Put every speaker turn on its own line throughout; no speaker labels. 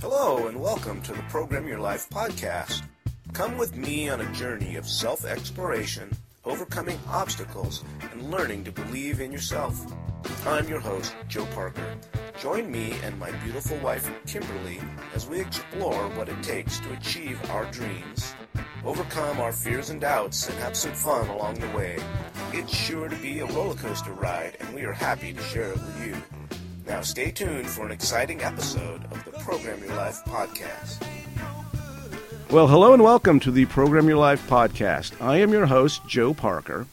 Hello, and welcome to the Program Your Life podcast. Come with me on a journey of self exploration, overcoming obstacles, and learning to believe in yourself. I'm your host, Joe Parker. Join me and my beautiful wife, Kimberly, as we explore what it takes to achieve our dreams, overcome our fears and doubts, and have some fun along the way. It's sure to be a roller coaster ride, and we are happy to share it with you. Now, stay tuned for an exciting episode of the Program Your Life podcast. Well, hello and welcome to the Program Your Life podcast. I am your host, Joe Parker.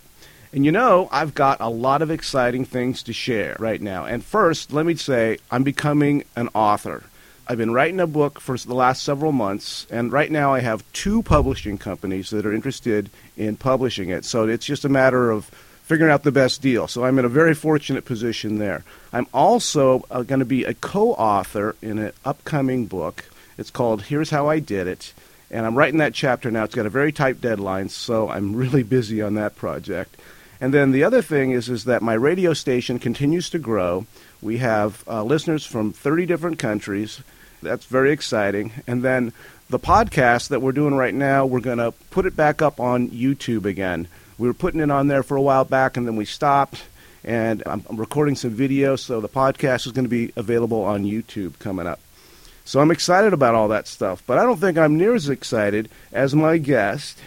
And you know, I've got a lot of exciting things to share right now. And first, let me say, I'm becoming an author. I've been writing a book for the last several months, and right now I have two publishing companies that are interested in publishing it. So it's just a matter of figuring out the best deal. So I'm in a very fortunate position there. I'm also uh, going to be a co author in an upcoming book. It's called Here's How I Did It. And I'm writing that chapter now. It's got a very tight deadline, so I'm really busy on that project. And then the other thing is, is that my radio station continues to grow. We have uh, listeners from 30 different countries. That's very exciting. And then the podcast that we're doing right now, we're going to put it back up on YouTube again. We were putting it on there for a while back, and then we stopped. And I'm, I'm recording some video, so the podcast is going to be available on YouTube coming up. So I'm excited about all that stuff, but I don't think I'm near as excited as my guest.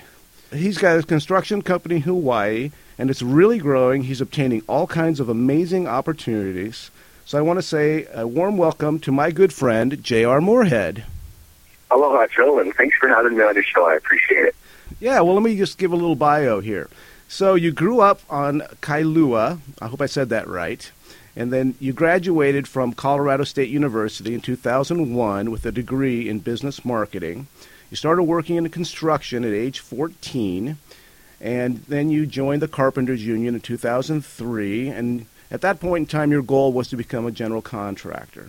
He's got a construction company in Hawaii, and it's really growing. He's obtaining all kinds of amazing opportunities. So I want to say a warm welcome to my good friend, J.R. Moorhead.
Aloha, Joe, and thanks for having me on your show. I appreciate it.
Yeah, well, let me just give a little bio here. So you grew up on Kailua. I hope I said that right. And then you graduated from Colorado State University in 2001 with a degree in business marketing. You started working in construction at age 14, and then you joined the Carpenters Union in 2003. And at that point in time, your goal was to become a general contractor.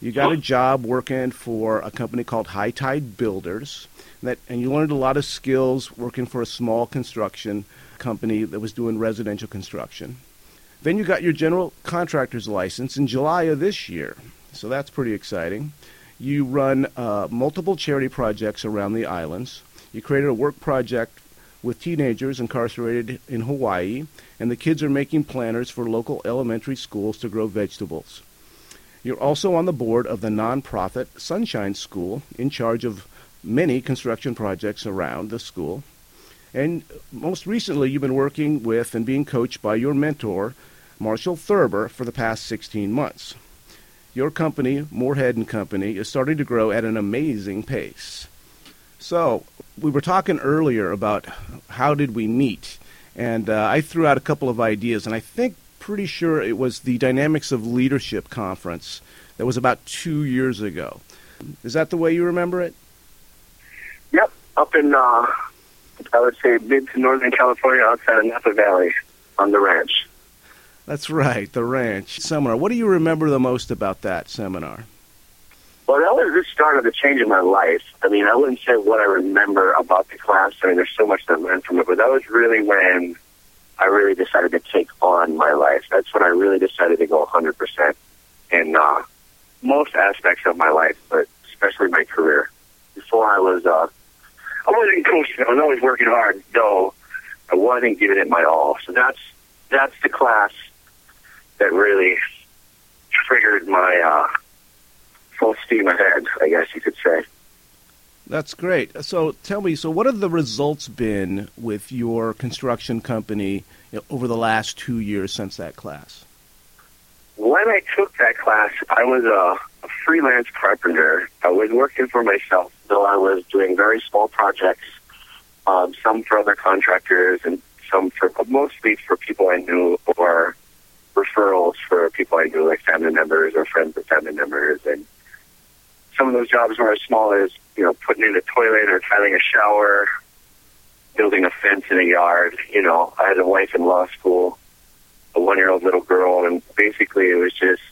You got a oh. job working for a company called High Tide Builders that, and you learned a lot of skills working for a small construction company that was doing residential construction. Then you got your general contractor's license in July of this year, so that's pretty exciting. You run uh, multiple charity projects around the islands. You created a work project with teenagers incarcerated in Hawaii, and the kids are making planters for local elementary schools to grow vegetables. You're also on the board of the nonprofit Sunshine School, in charge of many construction projects around the school. And most recently, you've been working with and being coached by your mentor, Marshall Thurber, for the past 16 months. Your company, Moorhead and Company, is starting to grow at an amazing pace. So, we were talking earlier about how did we meet, and uh, I threw out a couple of ideas, and I think pretty sure it was the Dynamics of Leadership conference that was about two years ago. Is that the way you remember it?
Up in, uh, I would say, mid to northern California outside of Napa Valley on the ranch.
That's right, the ranch seminar. What do you remember the most about that seminar?
Well, that was the start of the change in my life. I mean, I wouldn't say what I remember about the class. I mean, there's so much to learn from it, but that was really when I really decided to take on my life. That's when I really decided to go 100% in uh, most aspects of my life, but especially my career. Before I was uh, I wasn't coaching. I was always working hard, though I wasn't giving it my all. So that's that's the class that really triggered my uh, full steam ahead. I guess you could say.
That's great. So tell me, so what have the results been with your construction company you know, over the last two years since that class?
When I took that class, I was a, a freelance carpenter. I was working for myself, though I was doing very small projects, um, some for other contractors and some for mostly for people I knew or referrals for people I knew, like family members or friends of family members. And some of those jobs were as small as, you know, putting in a toilet or tiling a shower, building a fence in a yard. You know, I had a wife in law school a one year old little girl, and basically it was just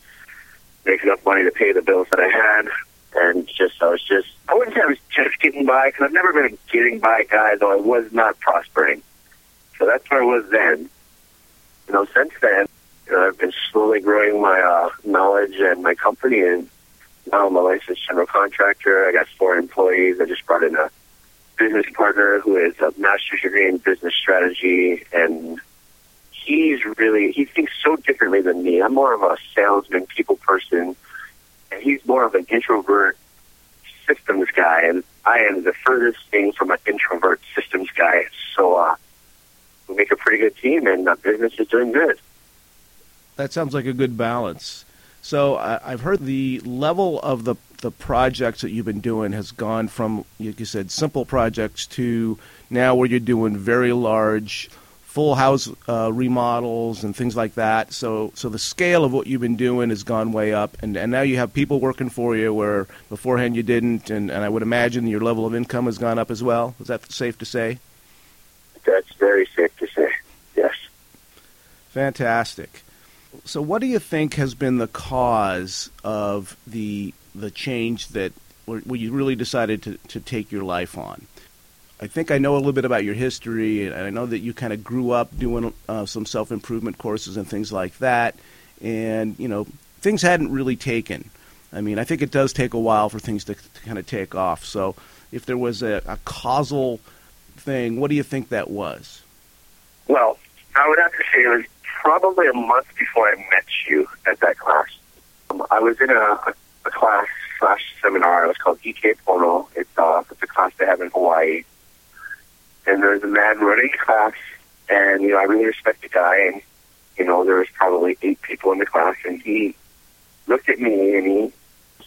making enough money to pay the bills that I had. And just, I was just, I wouldn't say I was just getting by, because I've never been a getting by guy, though I was not prospering. So that's where I was then. You know, since then, you know, I've been slowly growing my uh, knowledge and my company, and Now I'm a licensed general contractor. I got four employees. I just brought in a business partner who is a master's degree in business strategy and he's really he thinks so differently than me. I'm more of a salesman, people person, and he's more of an introvert systems guy, and I am the furthest thing from an introvert systems guy. So uh, we make a pretty good team, and business is doing good.
That sounds like a good balance. So I've heard the level of the the projects that you've been doing has gone from, like you said, simple projects to now where you're doing very large full house uh, remodels and things like that. So, so the scale of what you've been doing has gone way up, and, and now you have people working for you where beforehand you didn't, and, and I would imagine your level of income has gone up as well. Is that safe to say?
That's very safe to say. Yes.
Fantastic. So, what do you think has been the cause of the the change that where you really decided to, to take your life on? I think I know a little bit about your history, and I know that you kind of grew up doing uh, some self improvement courses and things like that. And you know, things hadn't really taken. I mean, I think it does take a while for things to, to kind of take off. So, if there was a, a causal thing, what do you think that was?
Well, I would have to say it was probably a month before I met you at that class. Um, I was in a, a, class slash seminar. It was called EK Pono. It's, uh, it's a class they have in Hawaii and there was a man running class, and you know I really respect the guy, and you know there was probably eight people in the class, and he looked at me, and he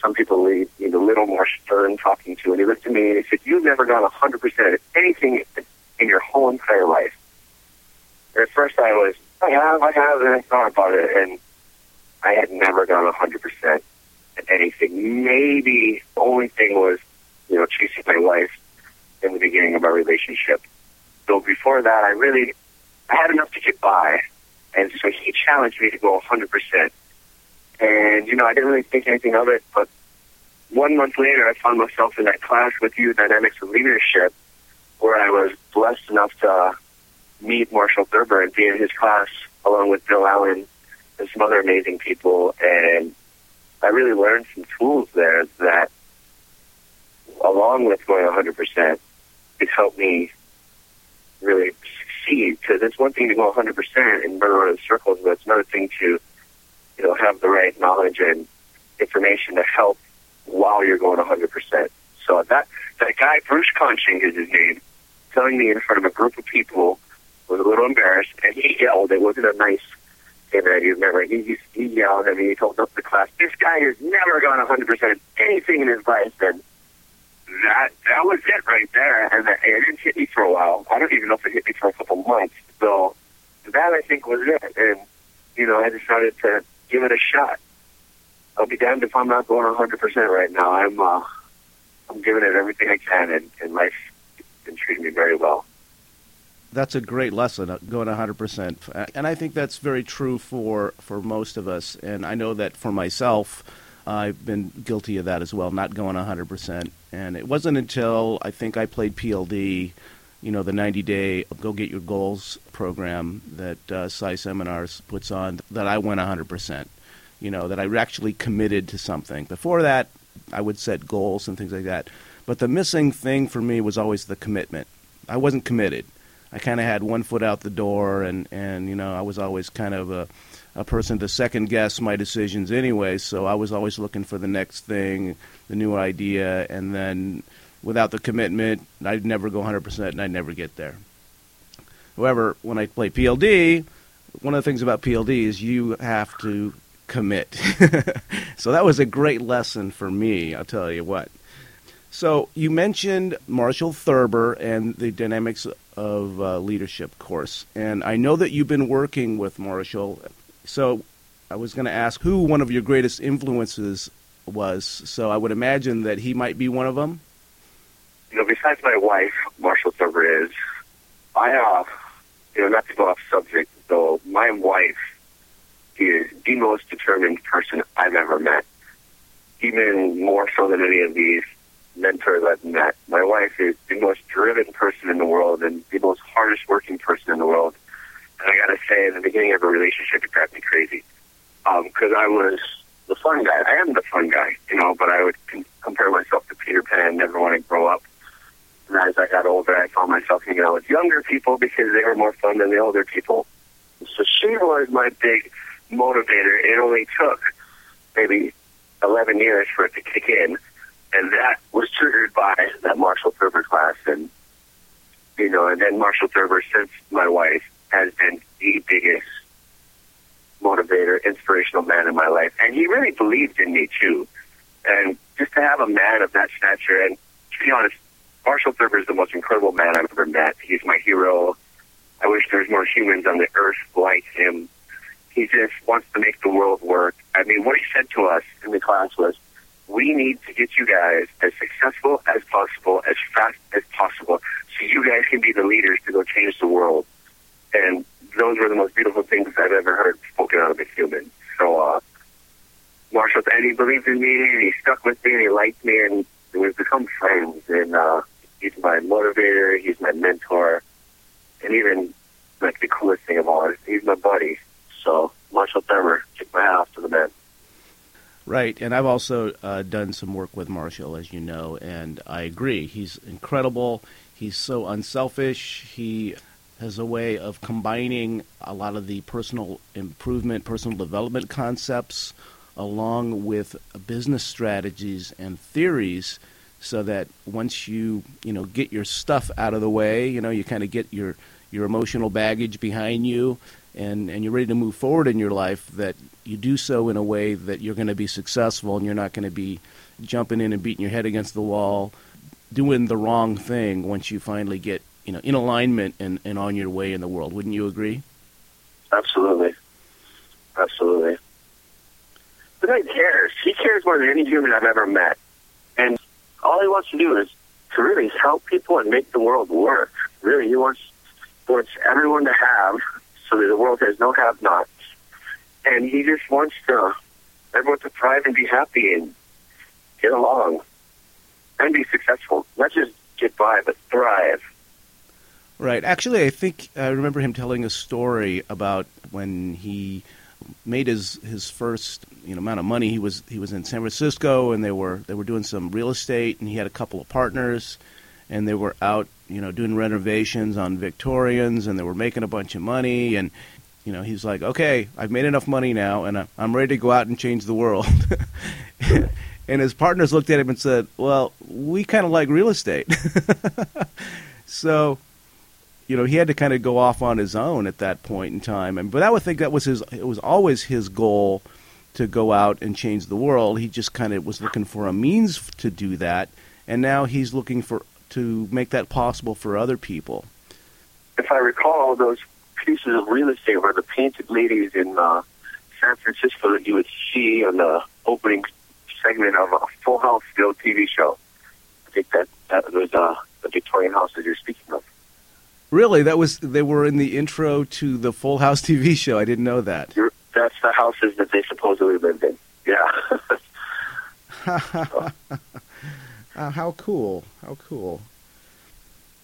some people leave you know a little more stern talking to, and he looked at me and he said, "You've never gone a hundred percent at anything in your whole entire life." And at first I was, I have, I have, and I thought about it, and I had never gone a hundred percent at anything. Maybe the only thing was, you know, chasing my wife in the beginning of our relationship. So before that, I really, I had enough to get by. And so he challenged me to go 100%. And, you know, I didn't really think anything of it, but one month later, I found myself in that class with you, Dynamics of Leadership, where I was blessed enough to meet Marshall Thurber and be in his class along with Bill Allen and some other amazing people. And I really learned some tools there that, along with going 100%, it helped me really succeed. Because it's one thing to go 100% and run around in circles, but it's another thing to, you know, have the right knowledge and information to help while you're going 100%. So that that guy Bruce Conching is his name, telling me in front of a group of people was a little embarrassed, and he yelled. It wasn't a nice thing that you remember. He, he he yelled at me. He told up the class, "This guy has never gone 100% anything in his life." And that that was it right there, and it didn't hit me for a while. I don't even know if it hit me for a couple months. So that I think was it, and you know I decided to give it a shot. I'll be damned if I'm not going 100 percent right now. I'm uh, I'm giving it everything I can, and, and life been treating me very well.
That's a great lesson, uh, going 100%. And I think that's very true for, for most of us. And I know that for myself, I've been guilty of that as well, not going 100%. And it wasn't until I think I played PLD, you know, the 90 day Go Get Your Goals program that uh, PSI Seminars puts on, that I went 100%. You know, that I actually committed to something. Before that, I would set goals and things like that. But the missing thing for me was always the commitment. I wasn't committed. I kind of had one foot out the door, and, and you know, I was always kind of a a person to second guess my decisions anyway. So I was always looking for the next thing, the new idea, and then without the commitment, I'd never go 100% and I'd never get there. However, when I play PLD, one of the things about PLD is you have to commit. so that was a great lesson for me, I'll tell you what. So you mentioned Marshall Thurber and the Dynamics of uh, Leadership course, and I know that you've been working with Marshall so I was going to ask who one of your greatest influences was. So I would imagine that he might be one of them.
You know, besides my wife, Marshall Thurber is. I, uh, you know, not to go off subject, though, my wife is the most determined person I've ever met. Even more so than any of these mentors I've met. My wife is the most driven person in the world and the most hardest working person in the world. And I got to say, in the beginning of a relationship, it drives me crazy because um, I was the fun guy. I am the fun guy, you know, but I would con- compare myself to Peter Pan, never want to grow up. And as I got older, I found myself hanging out with younger people because they were more fun than the older people. So she was my big motivator. It only took maybe 11 years for it to kick in. And that was triggered by that Marshall Thurber class. And, you know, and then Marshall Thurber, since my wife, has been the biggest motivator, inspirational man in my life. And he really believed in me, too. And just to have a man of that stature, and to be honest, Marshall Thurber is the most incredible man I've ever met. He's my hero. I wish there was more humans on the earth like him. He just wants to make the world work. I mean, what he said to us in the class was, we need to get you guys as successful as possible, as fast as possible, so you guys can be the leaders to go change the world. And those were the most beautiful things I've ever heard spoken out of a human. So, uh, Marshall, and he believed in me, and he stuck with me, and he liked me, and we've become friends. And uh, he's my motivator, he's my mentor, and even like the coolest thing of all is he's my buddy. So, Marshall Thurber, kick my hat off to the man.
Right, and I've also uh, done some work with Marshall, as you know, and I agree. He's incredible. He's so unselfish. He has a way of combining a lot of the personal improvement, personal development concepts along with business strategies and theories so that once you, you know, get your stuff out of the way, you know, you kind of get your your emotional baggage behind you and, and you're ready to move forward in your life, that you do so in a way that you're going to be successful and you're not going to be jumping in and beating your head against the wall, doing the wrong thing once you finally get you know in alignment and, and on your way in the world. Wouldn't you agree?
Absolutely, absolutely. The guy cares. He cares more than any human I've ever met, and all he wants to do is to really help people and make the world work. Really, he wants wants everyone to have so that the world has no have-nots, and he just wants to everyone to thrive and be happy and get along and be successful. Not just get by, but thrive.
Right. Actually, I think I remember him telling a story about when he made his his first you know amount of money. He was he was in San Francisco, and they were they were doing some real estate, and he had a couple of partners, and they were out you know doing renovations on Victorians, and they were making a bunch of money, and you know he's like, okay, I've made enough money now, and I'm ready to go out and change the world. and his partners looked at him and said, well, we kind of like real estate, so you know, he had to kind of go off on his own at that point in time. And but I would think that was his. It was always his goal to go out and change the world. He just kind of was looking for a means to do that, and now he's looking for to make that possible for other people.
If I recall, those pieces of real estate were the painted ladies in uh, San Francisco that you would see on the opening segment of a Full House old TV show. I think that that was uh, the Victorian house that you're speaking of.
Really, that was they were in the intro to the Full House TV show. I didn't know that.
You're, that's the houses that they supposedly lived in. Yeah.
uh, how cool! How cool!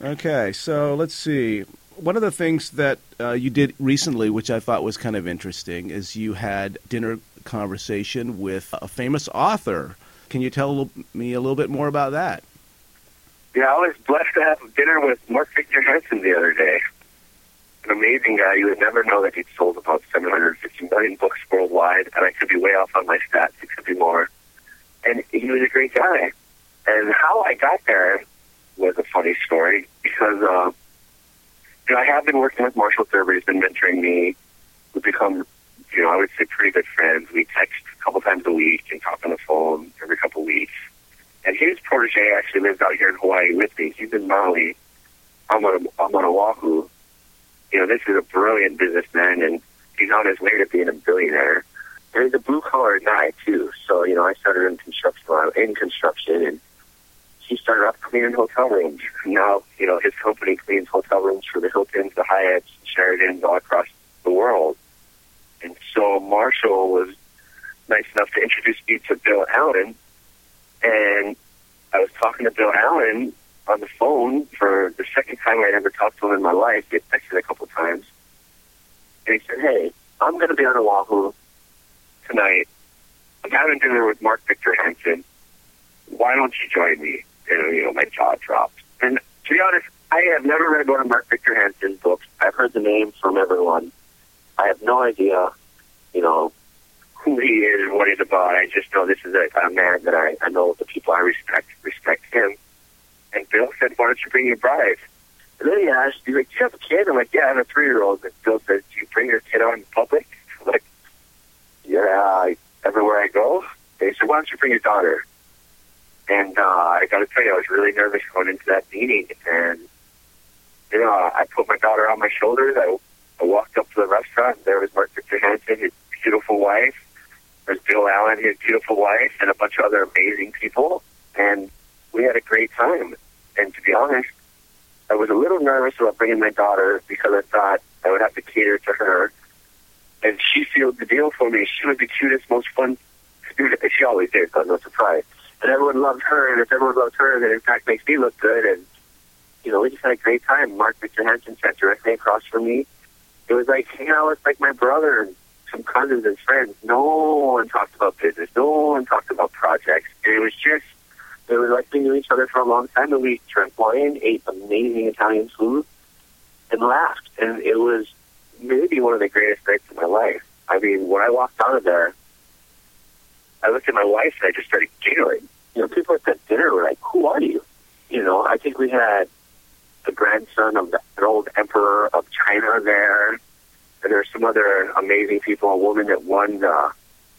Okay, so let's see. One of the things that uh, you did recently, which I thought was kind of interesting, is you had dinner conversation with a famous author. Can you tell me a little bit more about that?
Yeah, I was blessed to have dinner with Mark Victor Hansen the other day. An amazing guy. You would never know that he'd sold about 750 million books worldwide, and I could be way off on my stats. It could be more. And he was a great guy. And how I got there was a funny story because, uh, you know, I have been working with Marshall Thurber. He's been mentoring me. We've become, you know, I would say pretty good friends. We text a couple times a week and talk on the phone every couple weeks. And his protege actually lives out here in Hawaii with me. He's in Maui. I'm on, I'm on Oahu. You know, this is a brilliant businessman, and he's on his way to being a billionaire. And he's a blue collar guy too. So you know, I started in construction, uh, in construction, and he started off cleaning hotel rooms. Now, you know, his company cleans hotel rooms for the Hiltons, the Hyatts, Sheratons all across the world. And so Marshall was nice enough to introduce me to Bill Allen, and I was talking to Bill Allen on the phone for the second time I'd ever talked to him in my life. He texted a couple times. And he said, hey, I'm going to be on Oahu tonight. I'm having dinner with Mark Victor Hansen. Why don't you join me? And, you know, my jaw dropped. And to be honest, I have never read one of Mark Victor Hansen's books. I've heard the name from everyone. I have no idea, you know, who he is and what he's about. I just know this is a, a man that I, I know the people I respect respect him. And Bill said, "Why don't you bring your bride?" And then he asked, "Do you have a kid?" I'm like, "Yeah, I have a three year old." And Bill said, "Do you bring your kid out in public?" I'm like, "Yeah, everywhere I go." He said, "Why don't you bring your daughter?" And uh, I got to tell you, I was really nervous going into that meeting, and you know, I put my daughter on my shoulders. I, I walked up to the restaurant. There was Mark Victor Hansen, his beautiful wife. There's Bill Allen, his beautiful wife, and a bunch of other amazing people. And we had a great time. And to be honest, I was a little nervous about bringing my daughter because I thought I would have to cater to her. And she sealed the deal for me. She was the cutest, most fun student. She always did, so no surprise. And everyone loved her. And if everyone loves her, then in fact makes me look good. And, you know, we just had a great time. Mark Victor Hansen sat directly across from me. It was like hanging out with like my brother and some cousins and friends. No one talked about business. No one talked about projects. It was just, it was like we knew each other for a long time. And we drank wine, ate amazing Italian food, and laughed. And it was maybe one of the greatest nights of my life. I mean, when I walked out of there, I looked at my wife and I just started giggling. You know, people at that dinner were like, "Who are you?" You know, I think we had the grandson of the, an old emperor of China there, and there's some other amazing people. A woman that won, uh,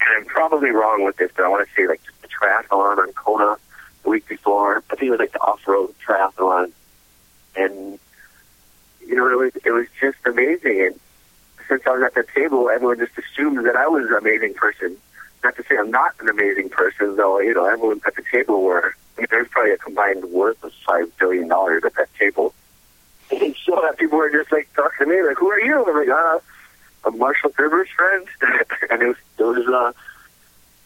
and I'm probably wrong with this, but I want to say like the triathlon on Kona the week before. I think it was like the off-road triathlon, and you know, it was it was just amazing. And since I was at the table, everyone just assumed that I was an amazing person. Not to say I'm not an amazing person, though. You know, everyone at the table were. I mean, there's probably a combined worth of five billion dollars at that table. And so that people were just like talking to me, like, "Who are you?" I'm like, "Uh, I'm Marshall Thurber's friend," and it was it was uh,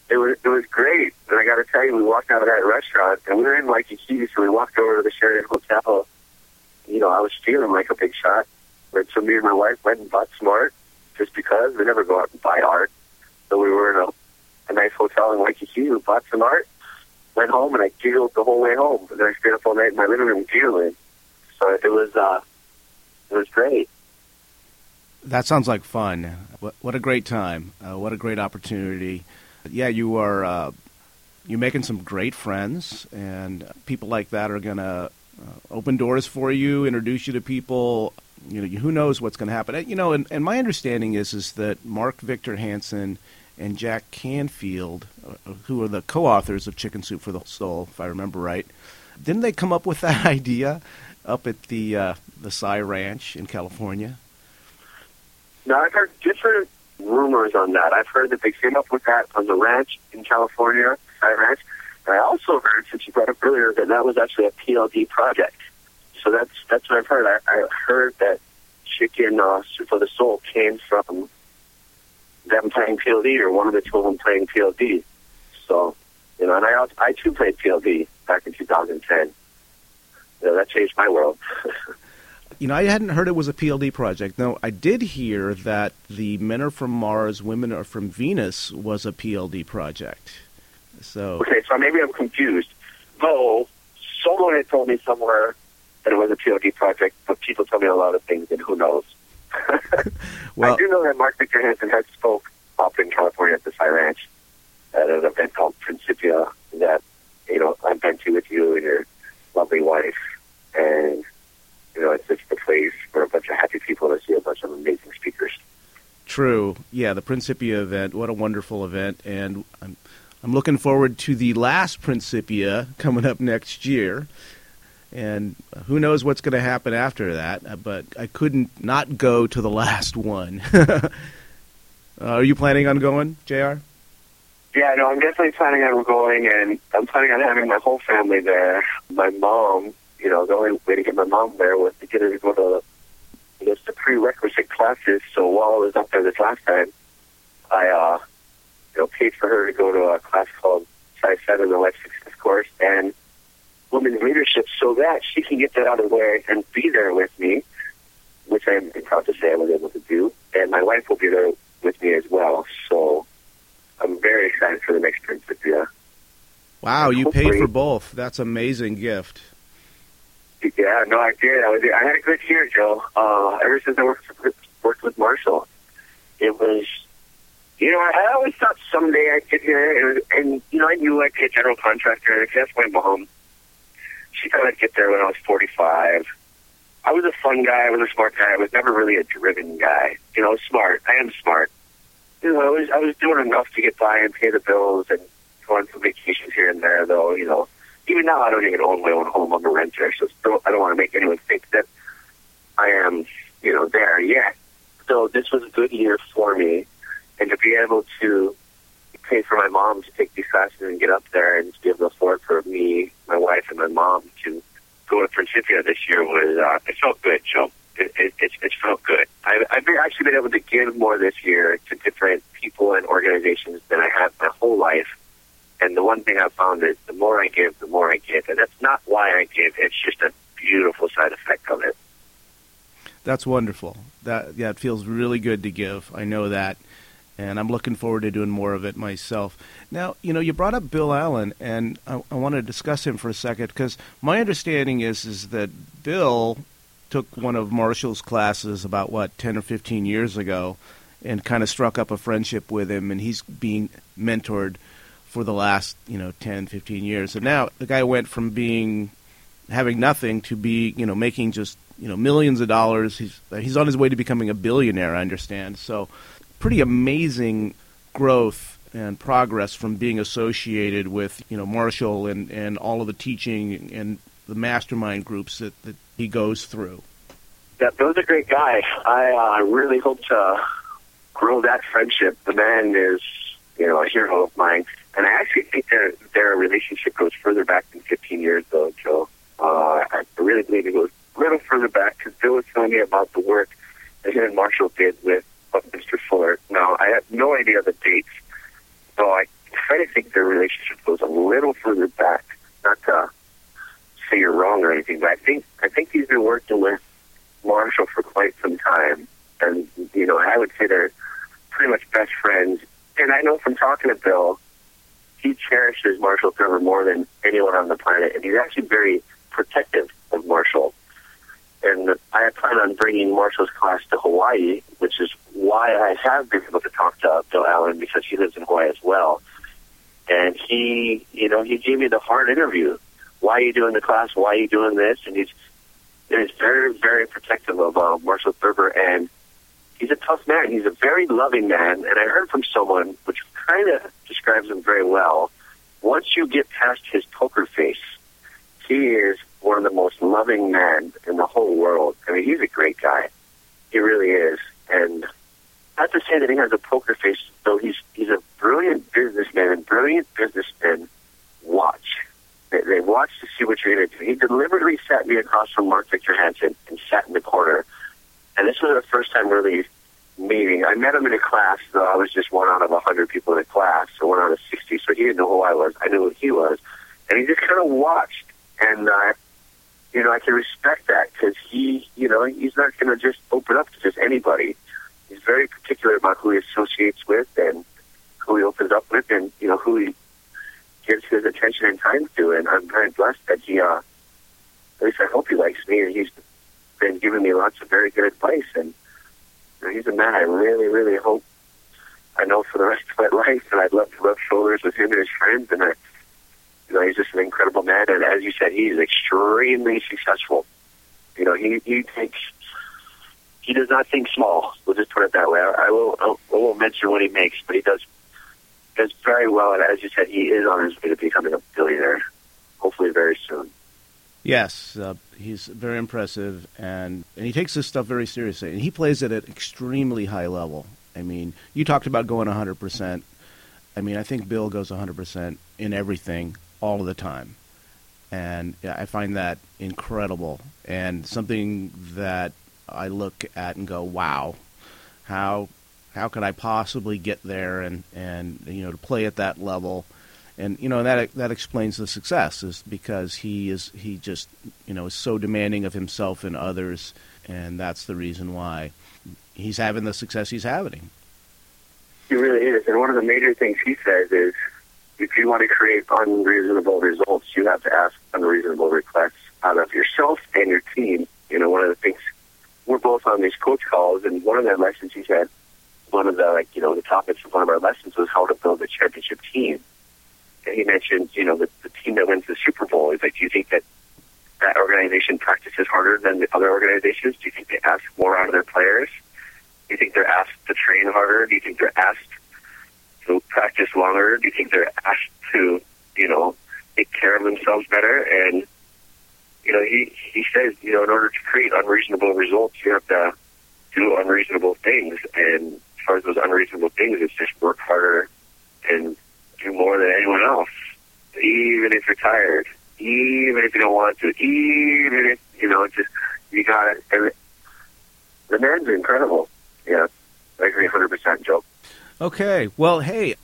it was it was great. And I got to tell you, we walked out of that restaurant, and we were in Waikiki, so we walked over to the Sheraton Hotel. You know, I was feeling like a big shot. But so me and my wife went and bought some art, just because we never go out and buy art. So we were in a, a nice hotel in Waikiki. We bought some art, went home, and I giggled the whole way home. And then I stayed up all night in my living room giggling. So it was uh, it was great.
That sounds like fun. What, what a great time. Uh, what a great opportunity. Yeah, you are uh, you're making some great friends, and people like that are going to uh, open doors for you, introduce you to people. You know, who knows what's going to happen? You know, and, and my understanding is is that Mark Victor Hansen and Jack Canfield, uh, who are the co-authors of Chicken Soup for the Soul, if I remember right, didn't they come up with that idea up at the uh, the PSI Ranch in California?
Now I've heard different rumors on that. I've heard that they came up with that on the ranch in California, PSI Ranch. And I also heard, since you brought up earlier, that that was actually a PLD project. So that's that's what I've heard. I, I heard that Chicken uh, for the Soul came from them playing PLD or one of the two of them playing PLD. So, you know, and I I too played PLD back in 2010. You know, that changed my world.
You know, I hadn't heard it was a PLD project. No, I did hear that the Men Are From Mars, Women Are From Venus was a PLD project. So
okay, so maybe I'm confused. Though someone had told me somewhere that it was a PLD project, but people tell me a lot of things, and who knows?
well,
I do know that Mark Victor Hansen had spoke up in California at the PSI Ranch at an event called Principia that you know I've been to with you and your lovely wife, and you know it's just a place for a bunch of happy people to see a bunch of amazing speakers.
True, yeah, the Principia event. What a wonderful event, and I'm I'm looking forward to the last Principia coming up next year. And who knows what's going to happen after that, uh, but I couldn't not go to the last one. uh, are you planning on going, JR?
Yeah, no, I'm definitely planning on going, and I'm planning on having my whole family there. My mom, you know, the only way to get my mom there was to get her to go to, I guess, the prerequisite classes. So while I was up there this last time, I, uh, you know, paid for her to go to a class called PSI 7, the Life Success course, and women's leadership so that she can get that out of the way and be there with me, which I'm proud to say I was able to do. And my wife will be there with me as well. So I'm very excited for the next trip. Yeah.
Wow, you paid for both. That's amazing gift.
Yeah, no, I did. I was. I had a good year, Joe. Uh, ever since I worked worked with Marshall, it was. You know, I always thought someday I'd get there, and, and you know, I knew I'd be a general contractor. And that's my mom. She thought I'd get there when I was forty-five. I was a fun guy. I was a smart guy. I was never really a driven guy. You know, smart. I am smart. You know, I was I was doing enough to get by and pay the bills and go on some vacations here and there. Though, you know, even now I don't even own my own home. I'm a renter, so still, I don't want to make anyone think that I am, you know, there yet. So this was a good year for me, and to be able to pay for my mom to take these classes and get up there, and be able to afford for me, my wife, and my mom to go to Principia this year was uh, it felt good, Joe. It, it, it, it felt good. I've, I've actually been able to give more this year to different people and organizations than I have my whole life and the one thing I've found is the more I give, the more I give. And that's not why I give. It's just a beautiful side effect of it.
That's wonderful. That yeah, it feels really good to give. I know that, and I'm looking forward to doing more of it myself. Now, you know, you brought up Bill Allen, and I, I want to discuss him for a second because my understanding is is that Bill took one of Marshall's classes about what ten or fifteen years ago, and kind of struck up a friendship with him, and he's being mentored for the last you know 10 15 years. And now the guy went from being having nothing to be you know making just you know millions of dollars. He's he's on his way to becoming a billionaire i understand. So pretty amazing growth and progress from being associated with you know marshall and and all of the teaching and the mastermind groups that that he goes through.
Yeah bill's a great guys i uh, really hope to grow that friendship. The man is you know a hero of mine and I actually think their their relationship goes further back than 15 years, though, Joe. Uh, I really believe it goes a little further back because Bill was telling me about the work that he and Marshall did with Mr. Fuller. Now, I have no idea the dates, so I kind of think their relationship goes a little further back. Not to say you're wrong or anything, but I think I think he's been working with Marshall for quite some time, and you know, I would say they're pretty much best friends. And I know from talking to Bill he cherishes Marshall Thurber more than anyone on the planet, and he's actually very protective of Marshall. And I plan on bringing Marshall's class to Hawaii, which is why I have been able to talk to Bill Allen because he lives in Hawaii as well. And he, you know, he gave me the hard interview. Why are you doing the class? Why are you doing this? And he's, he's very, very protective of uh, Marshall Thurber, and he's a tough man. He's a very loving man. And I heard from someone, which kind of describes him very well. Once you get past his poker face, he is one of the most loving men in the whole world. I mean, he's a great guy. He really is. And not to say that he has a poker face, though he's he's a brilliant businessman, and brilliant businessmen watch. They, they watch to see what you're going to do. He deliberately sat me across from Mark Victor Hansen and sat in the corner. And this was the first time really meeting. I met him in a class, though I was just one out of a hundred people in a class, or one out of sixty. So he didn't know who I was. I knew who he was, and he just kind of watched. And uh, you know, I can respect that because he, you know, he's not going to just open up to just anybody. He's very particular about who he associates with and who he opens up with, and you know who he gives his attention and time to. And I'm very blessed that he, uh, at least I hope he likes me, and he's been giving me lots of very good advice and he's a man I really, really hope I know for the rest of my life, and I'd love to rub shoulders with him and his friends. And I, you know, he's just an incredible man, and as you said, he's extremely successful. You know, he he takes he does not think small. We'll just put it that way. I, I will I won't mention what he makes, but he does does very well. And as you said, he is on his way to becoming a billionaire, hopefully very soon.
Yes, uh, he's very impressive, and, and he takes this stuff very seriously, and he plays it at extremely high level. I mean, you talked about going 100%. I mean, I think Bill goes 100% in everything all of the time. And I find that incredible and something that I look at and go, wow, how how can I possibly get there and, and you know to play at that level – and you know that that explains the success is because he is he just you know is so demanding of himself and others, and that's the reason why he's having the success he's having.
He really is, and one of the major things he says is, if you want to create unreasonable results, you have to ask unreasonable requests out of yourself and your team. You know, one of the things we're both on these coach calls, and one of the lessons he said, one of the like you know the topics of one of our lessons was how to build a championship team. He mentioned, you know, the, the team that wins the Super Bowl. He's like, do you think that that organization practices harder than the other organizations? Do you think they ask more out of their players? Do you think they're asked to train harder? Do you think they're asked to practice longer? Do you think they're asked to, you know, take care of themselves better? And you know, he he says, you know, in order to create unreasonable results, you have to do unreasonable things. And as far as those unreasonable things, it's just work harder and do more than anyone else, even if you're tired, even if you don't want to, even if you know, just you got it. And the man's incredible. Yeah, I agree, hundred percent, Joe.
Okay, well, hey,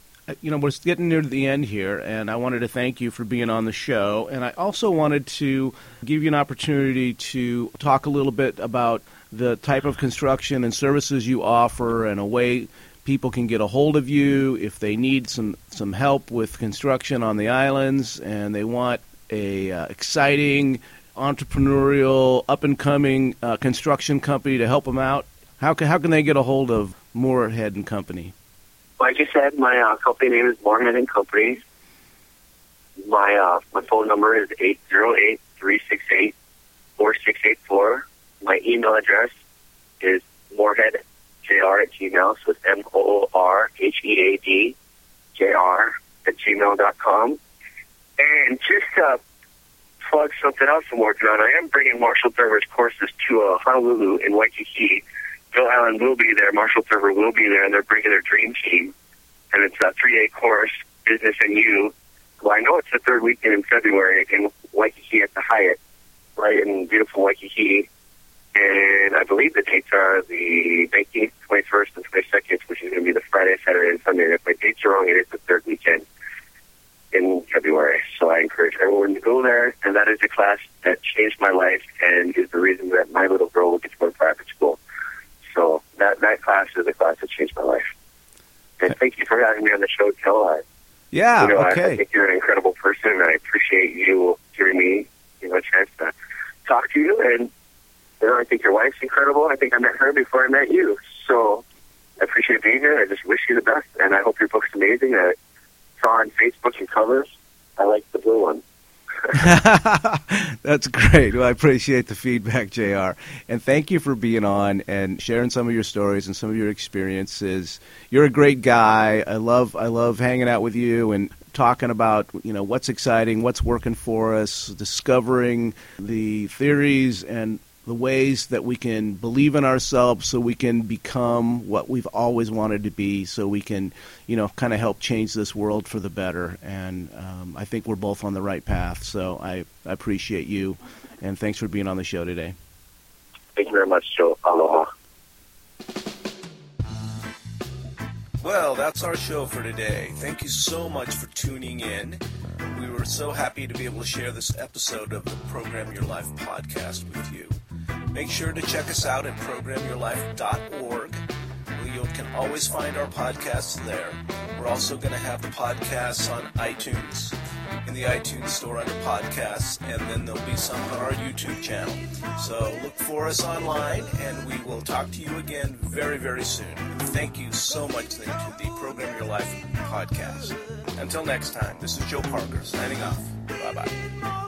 you know, we're getting near the end here, and I wanted to thank you for being on the show. And I also wanted to give you an opportunity to talk a little bit about the type of construction and services you offer and a way people can get a hold of you if they need some, some help with construction on the islands and they want a uh, exciting entrepreneurial up and coming uh, construction company to help them out how can, how can they get a hold of moorhead and company
like I said, my uh, company name is Moorhead and Company. My uh, my phone number is eight zero eight three six eight four six eight four. My email address is moorheadjr at gmail. So it's M O R H E A D J R at gmail dot com. And just to plug something else I'm working on, I am bringing Marshall Thurber's courses to uh, Honolulu in Waikiki Bill Allen will be there, Marshall Thurber will be there, and they're bringing their dream team. And it's a three-day course, Business and You. Well, I know it's the third weekend in February in Waikiki at the Hyatt, right in beautiful Waikiki. And I believe the dates are the 19th, 21st, and 22nd, which is going to be the Friday, Saturday, and Sunday. And if my dates are wrong, it is the third weekend in February. So I encourage everyone to go there. And that is a class that changed my life and is the reason that my little girl will get to go to private school. So that that class is a class that changed my life. And thank you for having me on the show, Kel. I,
yeah,
you know,
okay.
I, I think you're an incredible person, and I appreciate you giving me you know a chance to talk to you. And you know, I think your wife's incredible. I think I met her before I met you. So I appreciate being here. I just wish you the best, and I hope your book's amazing. I saw on Facebook and covers. I like the blue one.
That's great. Well, I appreciate the feedback, JR. And thank you for being on and sharing some of your stories and some of your experiences. You're a great guy. I love I love hanging out with you and talking about, you know, what's exciting, what's working for us, discovering the theories and the ways that we can believe in ourselves so we can become what we've always wanted to be so we can you know kind of help change this world for the better. And um, i think we're both on the right path. So I, I appreciate you and thanks for being on the show today.
Thank you very much joe. Aloha.
Well that's our show for today. Thank you so much for tuning in. We were so happy to be able to share this episode of the program your life podcast with you Make sure to check us out at programyourlife.org. You can always find our podcasts there. We're also going to have the podcasts on iTunes, in the iTunes store under podcasts, and then there'll be some on our YouTube channel. So look for us online, and we will talk to you again very, very soon. Thank you so much to the Program Your Life podcast. Until next time, this is Joe Parker signing off. Bye bye.